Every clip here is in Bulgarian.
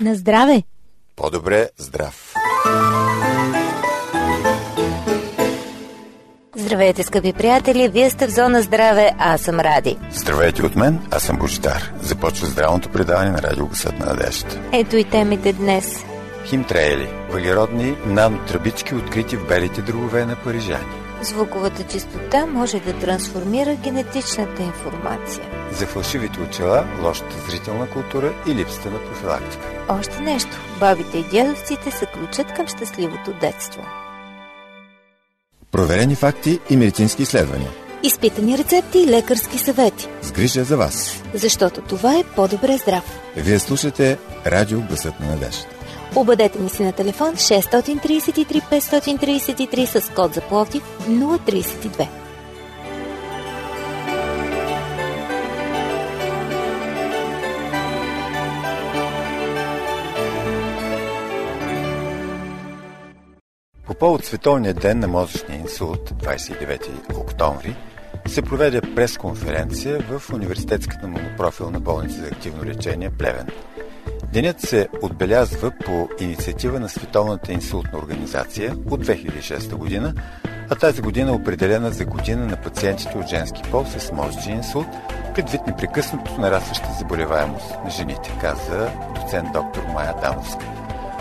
На здраве! По-добре здрав! Здравейте, скъпи приятели! Вие сте в Зона Здраве, аз съм Ради. Здравейте от мен, аз съм Божидар. Започва здравното предаване на Радио Гъсът на надеждата. Ето и темите днес. Химтреели – въглеродни нанотръбички, открити в белите дробове на парижани. Звуковата чистота може да трансформира генетичната информация. За фалшивите очила, лошата зрителна култура и липсата на профилактика. Още нещо. Бабите и дядовците са ключът към щастливото детство. Проверени факти и медицински изследвания. Изпитани рецепти и лекарски съвети. С грижа за вас. Защото това е по-добре здрав. Вие слушате Радио Гласът на надеждата. Обадете ни си на телефон 633 533 с код за Пловдив 032. По повод Световния ден на мозъчния инсулт, 29 октомври, се проведе пресконференция в Университетската монопрофилна болница за активно лечение Плевен. Денят се отбелязва по инициатива на Световната инсултна организация от 2006 година, а тази година е определена за година на пациентите от женски пол с мозъчен инсулт, предвид непрекъснато нарастваща заболеваемост на жените, каза доцент доктор Майя Дамовска.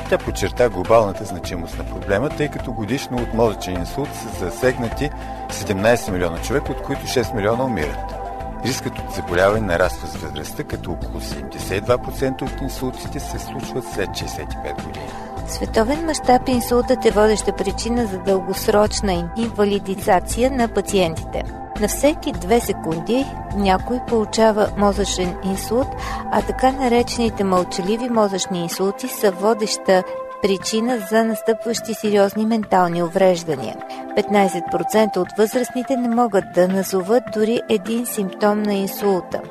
Тя подчерта глобалната значимост на проблема, тъй като годишно от мозъчен инсулт са засегнати 17 милиона човека, от които 6 милиона умират. Рискът от заболяване нараства с възрастта, като около 72% от инсултите се случват след 65 години. Световен мащаб инсултът е водеща причина за дългосрочна инвалидизация на пациентите. На всеки две секунди някой получава мозъчен инсулт, а така наречените мълчаливи мозъчни инсулти са водеща причина за настъпващи сериозни ментални увреждания. 15% от възрастните не могат да назоват дори един симптом на инсулта.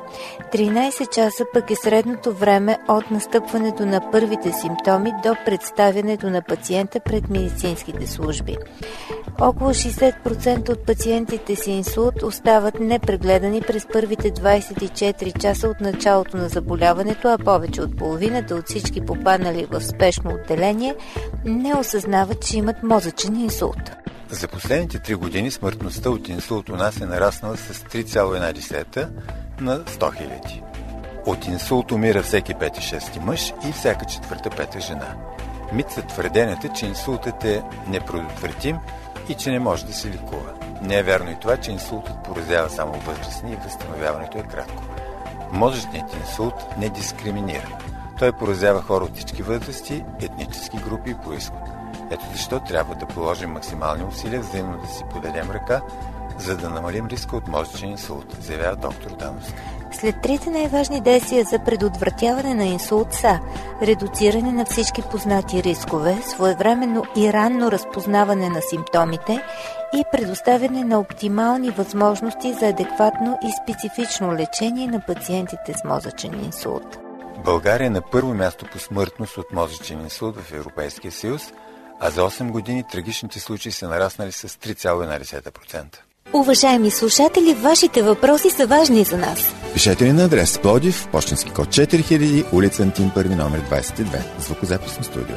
13 часа пък е средното време от настъпването на първите симптоми до представянето на пациента пред медицинските служби. Около 60% от пациентите с инсулт остават непрегледани през първите 24 часа от началото на заболяването, а повече от половината от всички попаднали в спешно отделение не осъзнават, че имат мозъчен инсулт. За последните три години смъртността от инсулт у нас е нараснала с 3,1 на 100 хиляди. От инсулт умира всеки 5-6 мъж и всяка четвърта пета жена. Мит са твърденията, че инсултът е непредотвратим и че не може да се лекува. Не е вярно и това, че инсултът поразява само възрастни и възстановяването е кратко. Мозъчният инсулт не дискриминира. Той поразява хора от всички възрасти, етнически групи и происход. Ето защо трябва да положим максимални усилия взаимно да си подадем ръка, за да намалим риска от мозъчен инсулт, заявява доктор Дановски. След трите най-важни действия за предотвратяване на инсулт са редуциране на всички познати рискове, своевременно и ранно разпознаване на симптомите и предоставяне на оптимални възможности за адекватно и специфично лечение на пациентите с мозъчен инсулт. България е на първо място по смъртност от мозъчен инсулт в Европейския съюз, а за 8 години трагичните случаи са нараснали с 3,1%. Уважаеми слушатели, вашите въпроси са важни за нас. Пишете ни на адрес Плодив, почтенски код 4000, улица Антим, първи номер 22, звукозаписно студио.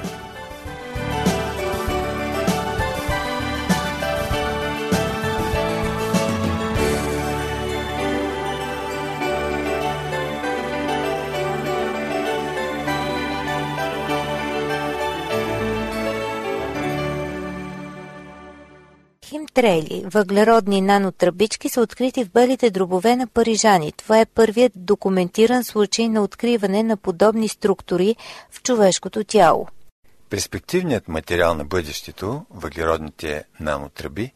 Химтрели, въглеродни нанотръбички са открити в белите дробове на парижани. Това е първият документиран случай на откриване на подобни структури в човешкото тяло. Перспективният материал на бъдещето, въглеродните нанотръби,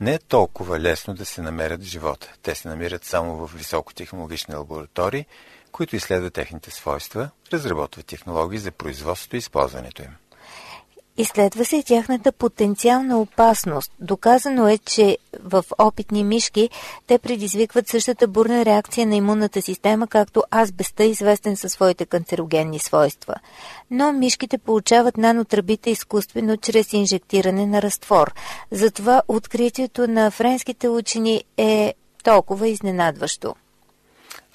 не е толкова лесно да се намерят в живота. Те се намират само в високотехнологични лаборатории, които изследват техните свойства, разработват технологии за производството и използването им. Изследва се и тяхната потенциална опасност. Доказано е, че в опитни мишки те предизвикват същата бурна реакция на имунната система, както азбеста, известен със своите канцерогенни свойства. Но мишките получават нанотръбите изкуствено чрез инжектиране на разтвор. Затова откритието на френските учени е толкова изненадващо.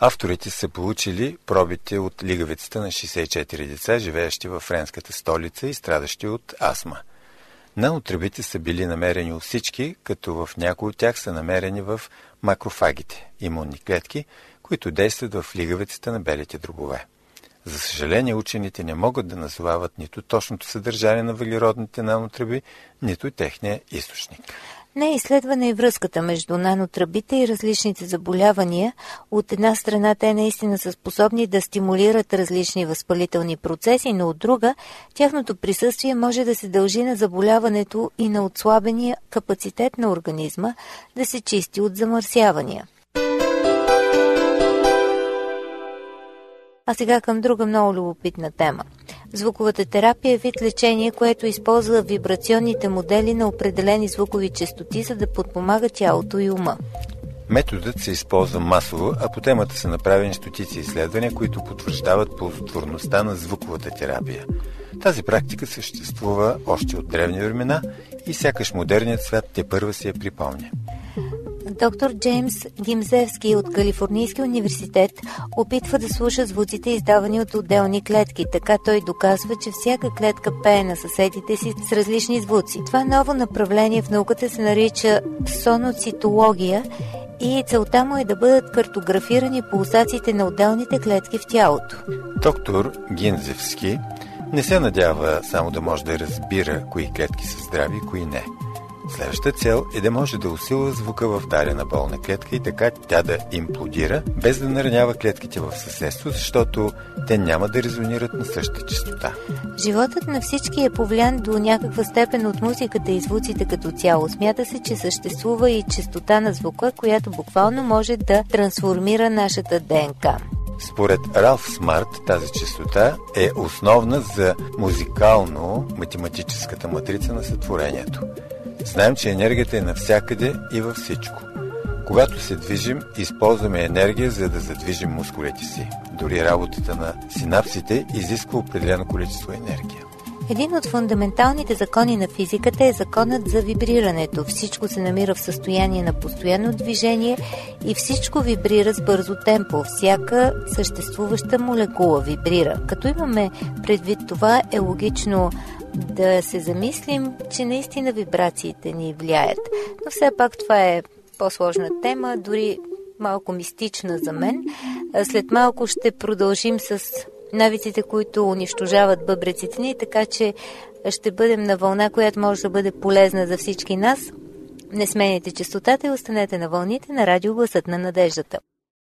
Авторите са получили пробите от лигавицата на 64 деца, живеещи във френската столица и страдащи от астма. Нанотръбите са били намерени от всички, като в някои от тях са намерени в макрофагите, имунни клетки, които действат в лигавицата на белите дробове. За съжаление, учените не могат да назовават нито точното съдържание на въглеродните нанотръби, нито техния източник. Не е изследвана и връзката между нанотръбите и различните заболявания. От една страна те наистина са способни да стимулират различни възпалителни процеси, но от друга тяхното присъствие може да се дължи на заболяването и на отслабения капацитет на организма да се чисти от замърсявания. А сега към друга много любопитна тема. Звуковата терапия е вид лечение, което използва вибрационните модели на определени звукови частоти, за да подпомага тялото и ума. Методът се използва масово, а по темата са направени стотици изследвания, които потвърждават ползотворността на звуковата терапия. Тази практика съществува още от древни времена и сякаш модерният свят те първа си я припомня. Доктор Джеймс Гимзевски от Калифорнийския университет опитва да слуша звуците, издавани от отделни клетки. Така той доказва, че всяка клетка пее на съседите си с различни звуци. Това ново направление в науката се нарича соноцитология и целта му е да бъдат картографирани пулсациите на отделните клетки в тялото. Доктор Гинзевски не се надява само да може да разбира кои клетки са здрави и кои не – Следващата цел е да може да усилва звука в дадена болна клетка и така тя да имплодира, без да наранява клетките в съседство, защото те няма да резонират на същата частота. Животът на всички е повлиян до някаква степен от музиката и звуците като цяло. Смята се, че съществува и частота на звука, която буквално може да трансформира нашата ДНК. Според Ралф Смарт тази частота е основна за музикално-математическата матрица на сътворението. Знаем, че енергията е навсякъде и във всичко. Когато се движим, използваме енергия, за да задвижим мускулите си. Дори работата на синапсите изисква определено количество енергия. Един от фундаменталните закони на физиката е законът за вибрирането. Всичко се намира в състояние на постоянно движение и всичко вибрира с бързо темпо. Всяка съществуваща молекула вибрира. Като имаме предвид това, е логично да се замислим, че наистина вибрациите ни влияят. Но все пак това е по-сложна тема, дори малко мистична за мен. След малко ще продължим с навиците, които унищожават бъбреците ни, така че ще бъдем на вълна, която може да бъде полезна за всички нас. Не сменяйте частотата и останете на вълните на радио Гласът на надеждата.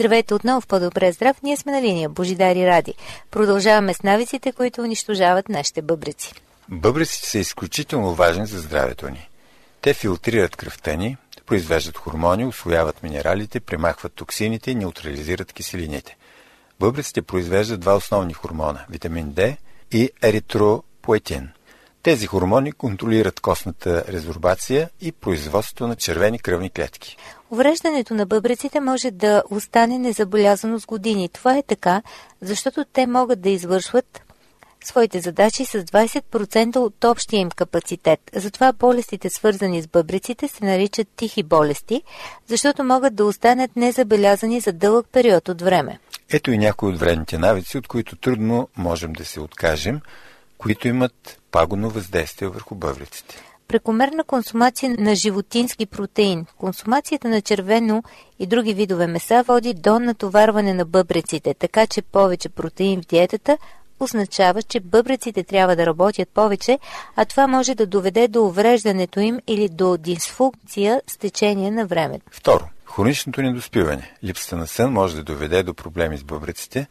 Здравейте отново в По-добре здрав. Ние сме на линия Божидари Ради. Продължаваме с навиците, които унищожават нашите бъбреци. Бъбреците са изключително важни за здравето ни. Те филтрират кръвта ни, произвеждат хормони, освояват минералите, премахват токсините и неутрализират киселините. Бъбреците произвеждат два основни хормона – витамин D и еритропоетин. Тези хормони контролират костната резорбация и производството на червени кръвни клетки. Увреждането на бъбреците може да остане незабелязано с години. Това е така, защото те могат да извършват своите задачи с 20% от общия им капацитет. Затова болестите, свързани с бъбреците, се наричат тихи болести, защото могат да останат незабелязани за дълъг период от време. Ето и някои от вредните навици, от които трудно можем да се откажем, които имат пагубно въздействие върху бъбреците. Прекомерна консумация на животински протеин, консумацията на червено и други видове меса води до натоварване на бъбреците, така че повече протеин в диетата означава, че бъбреците трябва да работят повече, а това може да доведе до увреждането им или до дисфункция с течение на времето. Второ, хроничното недоспиване. Липсата на сън може да доведе до проблеми с бъбреците.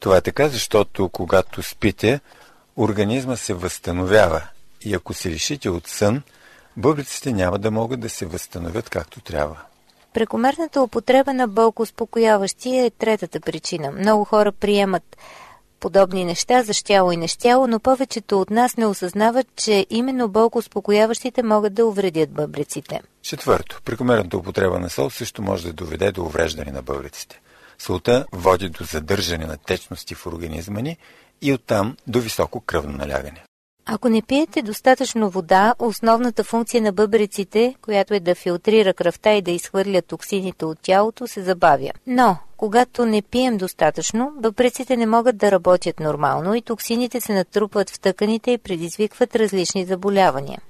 Това е така, защото когато спите, организма се възстановява и ако се лишите от сън, бъбриците няма да могат да се възстановят както трябва. Прекомерната употреба на бълкоуспокояващи е третата причина. Много хора приемат подобни неща за щяло и нещяло, но повечето от нас не осъзнават, че именно болко-успокояващите могат да увредят бъбреците. Четвърто. Прекомерната употреба на сол също може да доведе до увреждане на бъбреците. Солта води до задържане на течности в организма ни и оттам до високо кръвно налягане. Ако не пиете достатъчно вода, основната функция на бъбреците, която е да филтрира кръвта и да изхвърля токсините от тялото, се забавя. Но, когато не пием достатъчно, бъбреците не могат да работят нормално и токсините се натрупват в тъканите и предизвикват различни заболявания.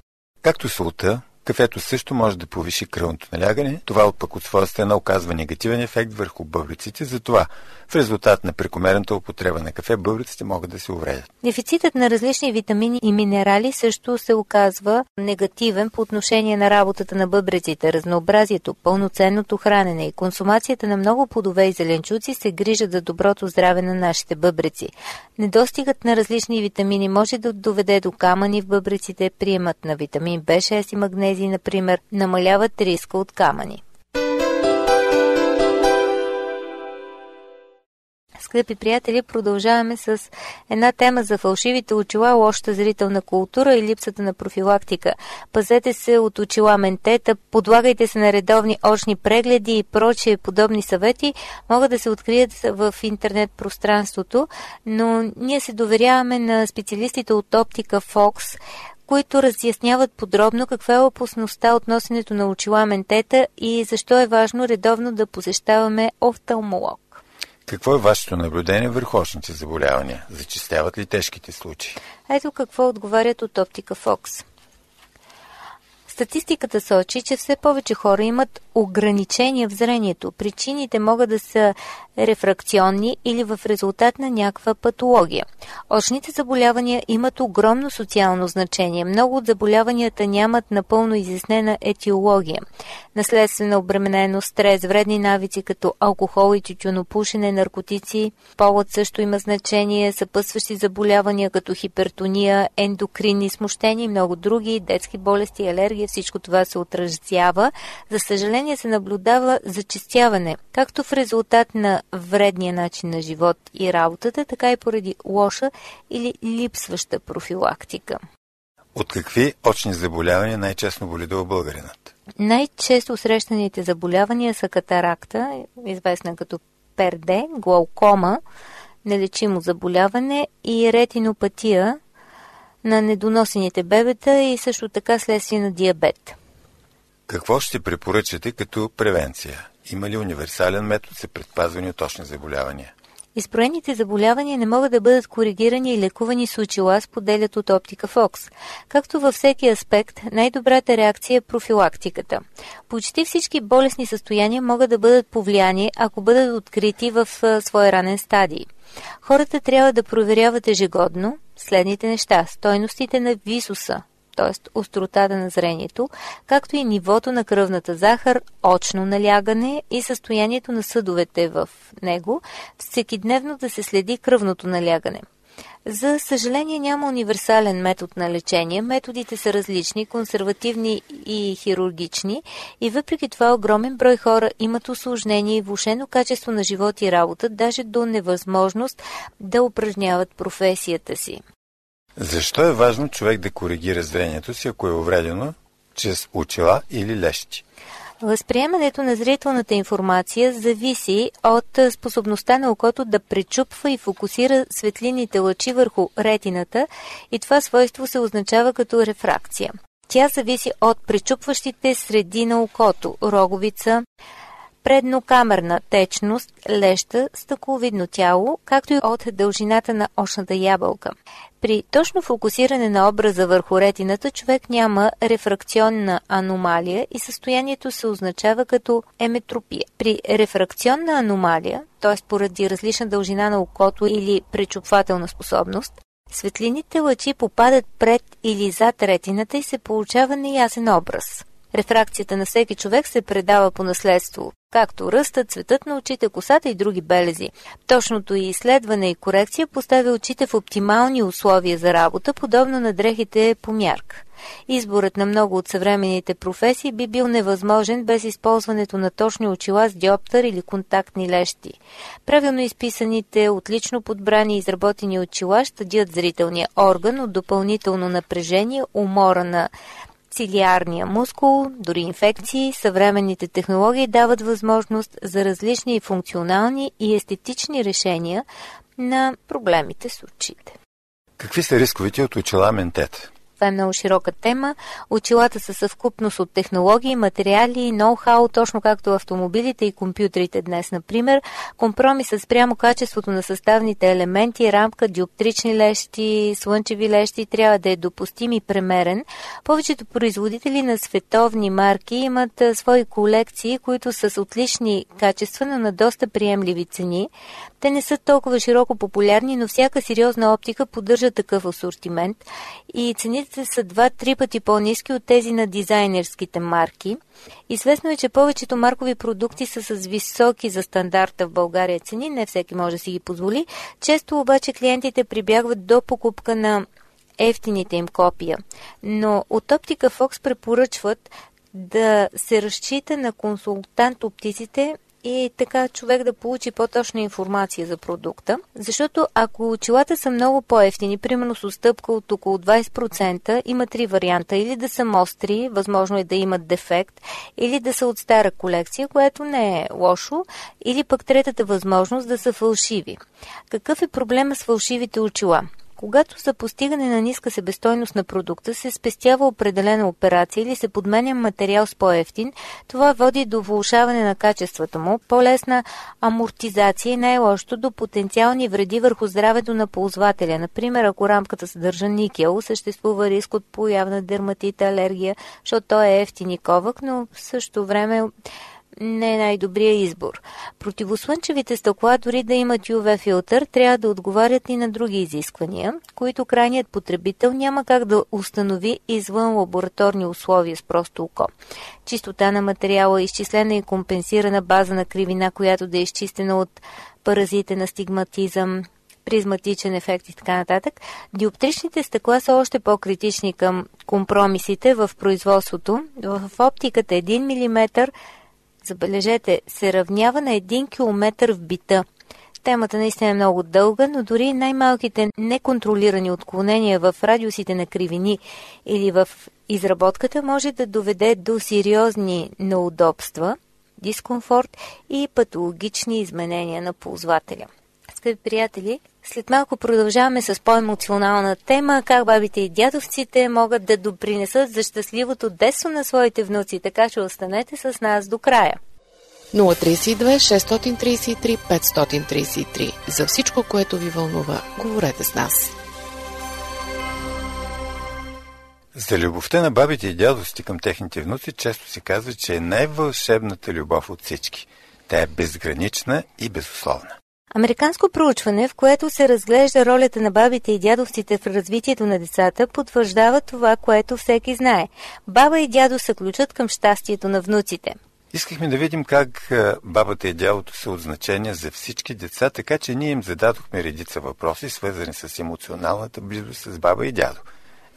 Както солта, Кафето също може да повиши кръвното налягане. Това пък от своя страна оказва негативен ефект върху бъбриците, затова в резултат на прекомерната употреба на кафе бъбриците могат да се увредят. Дефицитът на различни витамини и минерали също се оказва негативен по отношение на работата на бъбриците. Разнообразието, пълноценното хранене и консумацията на много плодове и зеленчуци се грижат за доброто здраве на нашите бъбрици. Недостигът на различни витамини може да доведе до камъни в бъбриците, приемат на витамин B6 и магнези, например, намаляват риска от камъни. Скъпи приятели, продължаваме с една тема за фалшивите очила, лошата зрителна култура и липсата на профилактика. Пазете се от очила ментета, подлагайте се на редовни очни прегледи и прочие подобни съвети могат да се открият в интернет пространството, но ние се доверяваме на специалистите от оптика Fox, които разясняват подробно каква е опасността от носенето на очила ментета и защо е важно редовно да посещаваме офталмолог. Какво е вашето наблюдение върху очните заболявания? Зачистяват ли тежките случаи? Ето какво отговарят от Оптика Фокс. Статистиката сочи, че все повече хора имат ограничения в зрението. Причините могат да са рефракционни или в резултат на някаква патология. Очните заболявания имат огромно социално значение. Много от заболяванията нямат напълно изяснена етиология. Наследствена обремененост, стрес, вредни навици като алкохол и тютюнопушене, наркотици. Полът също има значение, съпъсващи заболявания като хипертония, ендокринни смущения и много други, детски болести, алергия. Всичко това се отразява. За съжаление се наблюдава зачистяване, както в резултат на вредния начин на живот и работата, така и поради лоша или липсваща профилактика. От какви очни заболявания най-честно боледува българинът? Най-често срещаните заболявания са катаракта, известна като перде, глаукома, нелечимо заболяване и ретинопатия на недоносените бебета и също така следствие на диабет. Какво ще препоръчате като превенция? Има ли универсален метод за предпазване от точни заболявания? Изпроените заболявания не могат да бъдат коригирани и лекувани с очила, споделят от оптика Фокс. Както във всеки аспект, най-добрата реакция е профилактиката. Почти всички болесни състояния могат да бъдат повлияни, ако бъдат открити в своя ранен стадий. Хората трябва да проверяват ежегодно следните неща. Стойностите на висуса, т.е. остротата на зрението, както и нивото на кръвната захар, очно налягане и състоянието на съдовете в него, всекидневно да се следи кръвното налягане. За съжаление няма универсален метод на лечение. Методите са различни, консервативни и хирургични и въпреки това огромен брой хора имат осложнение и влушено качество на живот и работа, даже до невъзможност да упражняват професията си. Защо е важно човек да коригира зрението си, ако е увредено, чрез очила или лещи? Възприемането на зрителната информация зависи от способността на окото да пречупва и фокусира светлините лъчи върху ретината и това свойство се означава като рефракция. Тя зависи от пречупващите среди на окото, роговица, преднокамерна течност, леща, стъкловидно тяло, както и от дължината на очната ябълка. При точно фокусиране на образа върху ретината човек няма рефракционна аномалия и състоянието се означава като еметропия. При рефракционна аномалия, т.е. поради различна дължина на окото или пречупвателна способност, светлините лъчи попадат пред или зад ретината и се получава неясен образ. Рефракцията на всеки човек се предава по наследство, както ръстът, цветът на очите, косата и други белези. Точното и изследване и корекция поставя очите в оптимални условия за работа, подобно на дрехите по мярка. Изборът на много от съвременните професии би бил невъзможен без използването на точни очила с диоптър или контактни лещи. Правилно изписаните, отлично подбрани и изработени очила щадят зрителния орган от допълнително напрежение, умора на цилиарния мускул, дори инфекции, съвременните технологии дават възможност за различни функционални и естетични решения на проблемите с очите. Какви са рисковите от очила ментет? Това е много широка тема. Очилата са съвкупност от технологии, материали, ноу-хау, точно както автомобилите и компютрите днес, например. Компромисът спрямо качеството на съставните елементи, рамка, диоптрични лещи, слънчеви лещи трябва да е допустим и премерен. Повечето производители на световни марки имат свои колекции, които са с отлични качества, но на доста приемливи цени. Те не са толкова широко популярни, но всяка сериозна оптика поддържа такъв асортимент и цените са два-три пъти по-низки от тези на дизайнерските марки. Известно е, че повечето маркови продукти са с високи за стандарта в България цени, не всеки може да си ги позволи. Често обаче клиентите прибягват до покупка на ефтините им копия. Но от Оптика Фокс препоръчват да се разчита на консултант оптиците и така човек да получи по-точна информация за продукта. Защото ако очилата са много по-ефтини, примерно с отстъпка от около 20%, има три варианта. Или да са остри, възможно е да имат дефект, или да са от стара колекция, което не е лошо, или пък третата възможност да са фалшиви. Какъв е проблема с фалшивите очила? Когато за постигане на ниска себестойност на продукта се спестява определена операция или се подменя материал с по-ефтин, това води до влушаване на качеството му, по-лесна амортизация и най-лошото до потенциални вреди върху здравето на ползвателя. Например, ако рамката съдържа никел, съществува риск от появна дерматита, алергия, защото той е ефтин и ковък, но в същото време не е най-добрия избор. Противослънчевите стъкла, дори да имат UV филтър, трябва да отговарят и на други изисквания, които крайният потребител няма как да установи извън лабораторни условия с просто око. Чистота на материала, изчислена и компенсирана база на кривина, която да е изчистена от паразите на стигматизъм, призматичен ефект и така нататък, диоптричните стъкла са още по-критични към компромисите в производството. В оптиката 1 мм забележете, се равнява на 1 км в бита. Темата наистина е много дълга, но дори най-малките неконтролирани отклонения в радиусите на кривини или в изработката може да доведе до сериозни неудобства, дискомфорт и патологични изменения на ползвателя. Скъпи приятели, след малко продължаваме с по-емоционална тема, как бабите и дядовците могат да допринесат за щастливото детство на своите внуци, така че останете с нас до края. 032 633 533 За всичко, което ви вълнува, говорете с нас. За любовта на бабите и дядовците към техните внуци често се казва, че е най-вълшебната любов от всички. Тя е безгранична и безусловна. Американско проучване, в което се разглежда ролята на бабите и дядовците в развитието на децата, потвърждава това, което всеки знае. Баба и дядо са ключът към щастието на внуците. Искахме да видим как бабата и дядото са от значение за всички деца, така че ние им зададохме редица въпроси, свързани с емоционалната близост с баба и дядо,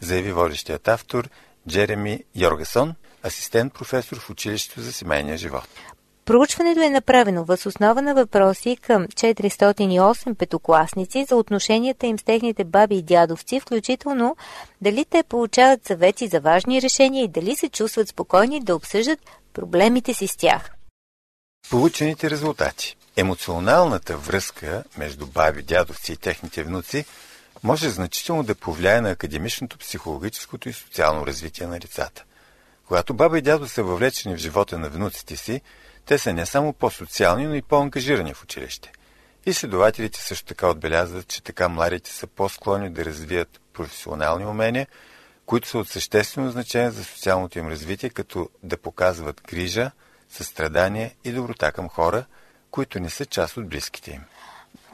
заяви водещият автор Джереми Йоргасон, асистент професор в училището за семейния живот. Проучването е направено въз основа на въпроси към 408 петокласници за отношенията им с техните баби и дядовци, включително дали те получават съвети за важни решения и дали се чувстват спокойни да обсъждат проблемите си с тях. Получените резултати. Емоционалната връзка между баби, дядовци и техните внуци може значително да повлияе на академичното, психологическото и социално развитие на децата. Когато баба и дядо са въвлечени в живота на внуците си, те са не само по-социални, но и по-ангажирани в училище. Изследователите също така отбелязват, че така младите са по-склонни да развият професионални умения, които са от съществено значение за социалното им развитие, като да показват грижа, състрадание и доброта към хора, които не са част от близките им.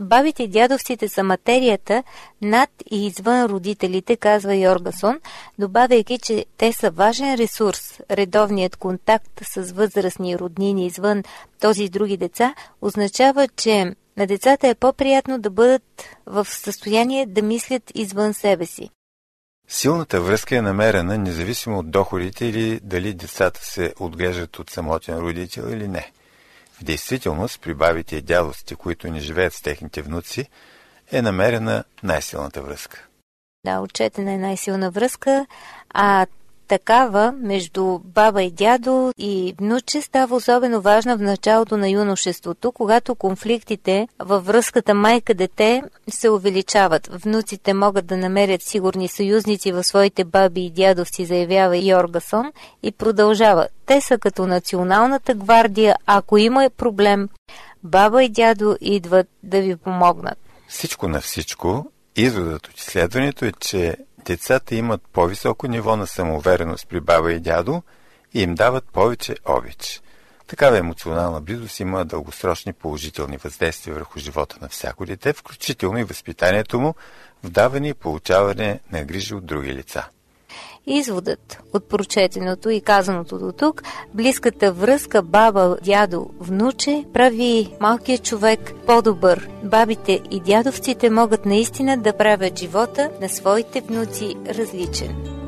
Бабите и дядовците са материята над и извън родителите, казва Йоргасон, добавяйки, че те са важен ресурс. Редовният контакт с възрастни роднини извън този с други деца означава, че на децата е по-приятно да бъдат в състояние да мислят извън себе си. Силната връзка е намерена независимо от доходите или дали децата се отглеждат от самотен родител или не. В действителност, при бабите и дядовците, които не живеят с техните внуци, е намерена най-силната връзка. Да, отчетена е най-силна връзка, а такава между баба и дядо и внуче става особено важна в началото на юношеството, когато конфликтите във връзката майка-дете се увеличават. Внуците могат да намерят сигурни съюзници в своите баби и дядовци, заявява Йоргасон и продължава. Те са като националната гвардия, ако има проблем, баба и дядо идват да ви помогнат. Всичко на всичко, изводът от изследването е, че Децата имат по-високо ниво на самоувереност при баба и дядо и им дават повече обич. Такава емоционална близост има дългосрочни положителни въздействия върху живота на всяко дете, включително и възпитанието му в даване и получаване на грижи от други лица. Изводът от прочетеното и казаното до тук, близката връзка баба, дядо, внуче прави малкия човек по-добър. Бабите и дядовците могат наистина да правят живота на своите внуци различен.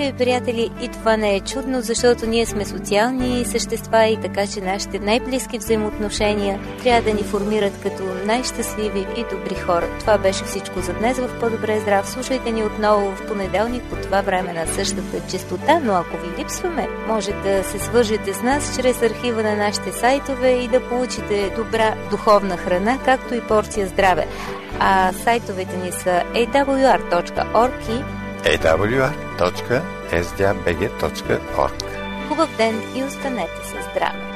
Скъпи приятели, и това не е чудно, защото ние сме социални същества и така, че нашите най-близки взаимоотношения трябва да ни формират като най-щастливи и добри хора. Това беше всичко за днес в По-добре здрав. Слушайте ни отново в понеделник по това време на същата частота, но ако ви липсваме, може да се свържете с нас чрез архива на нашите сайтове и да получите добра духовна храна, както и порция здраве. А сайтовете ни са awr.org и awr.sdabg.org Хубав ден и останете с здраве!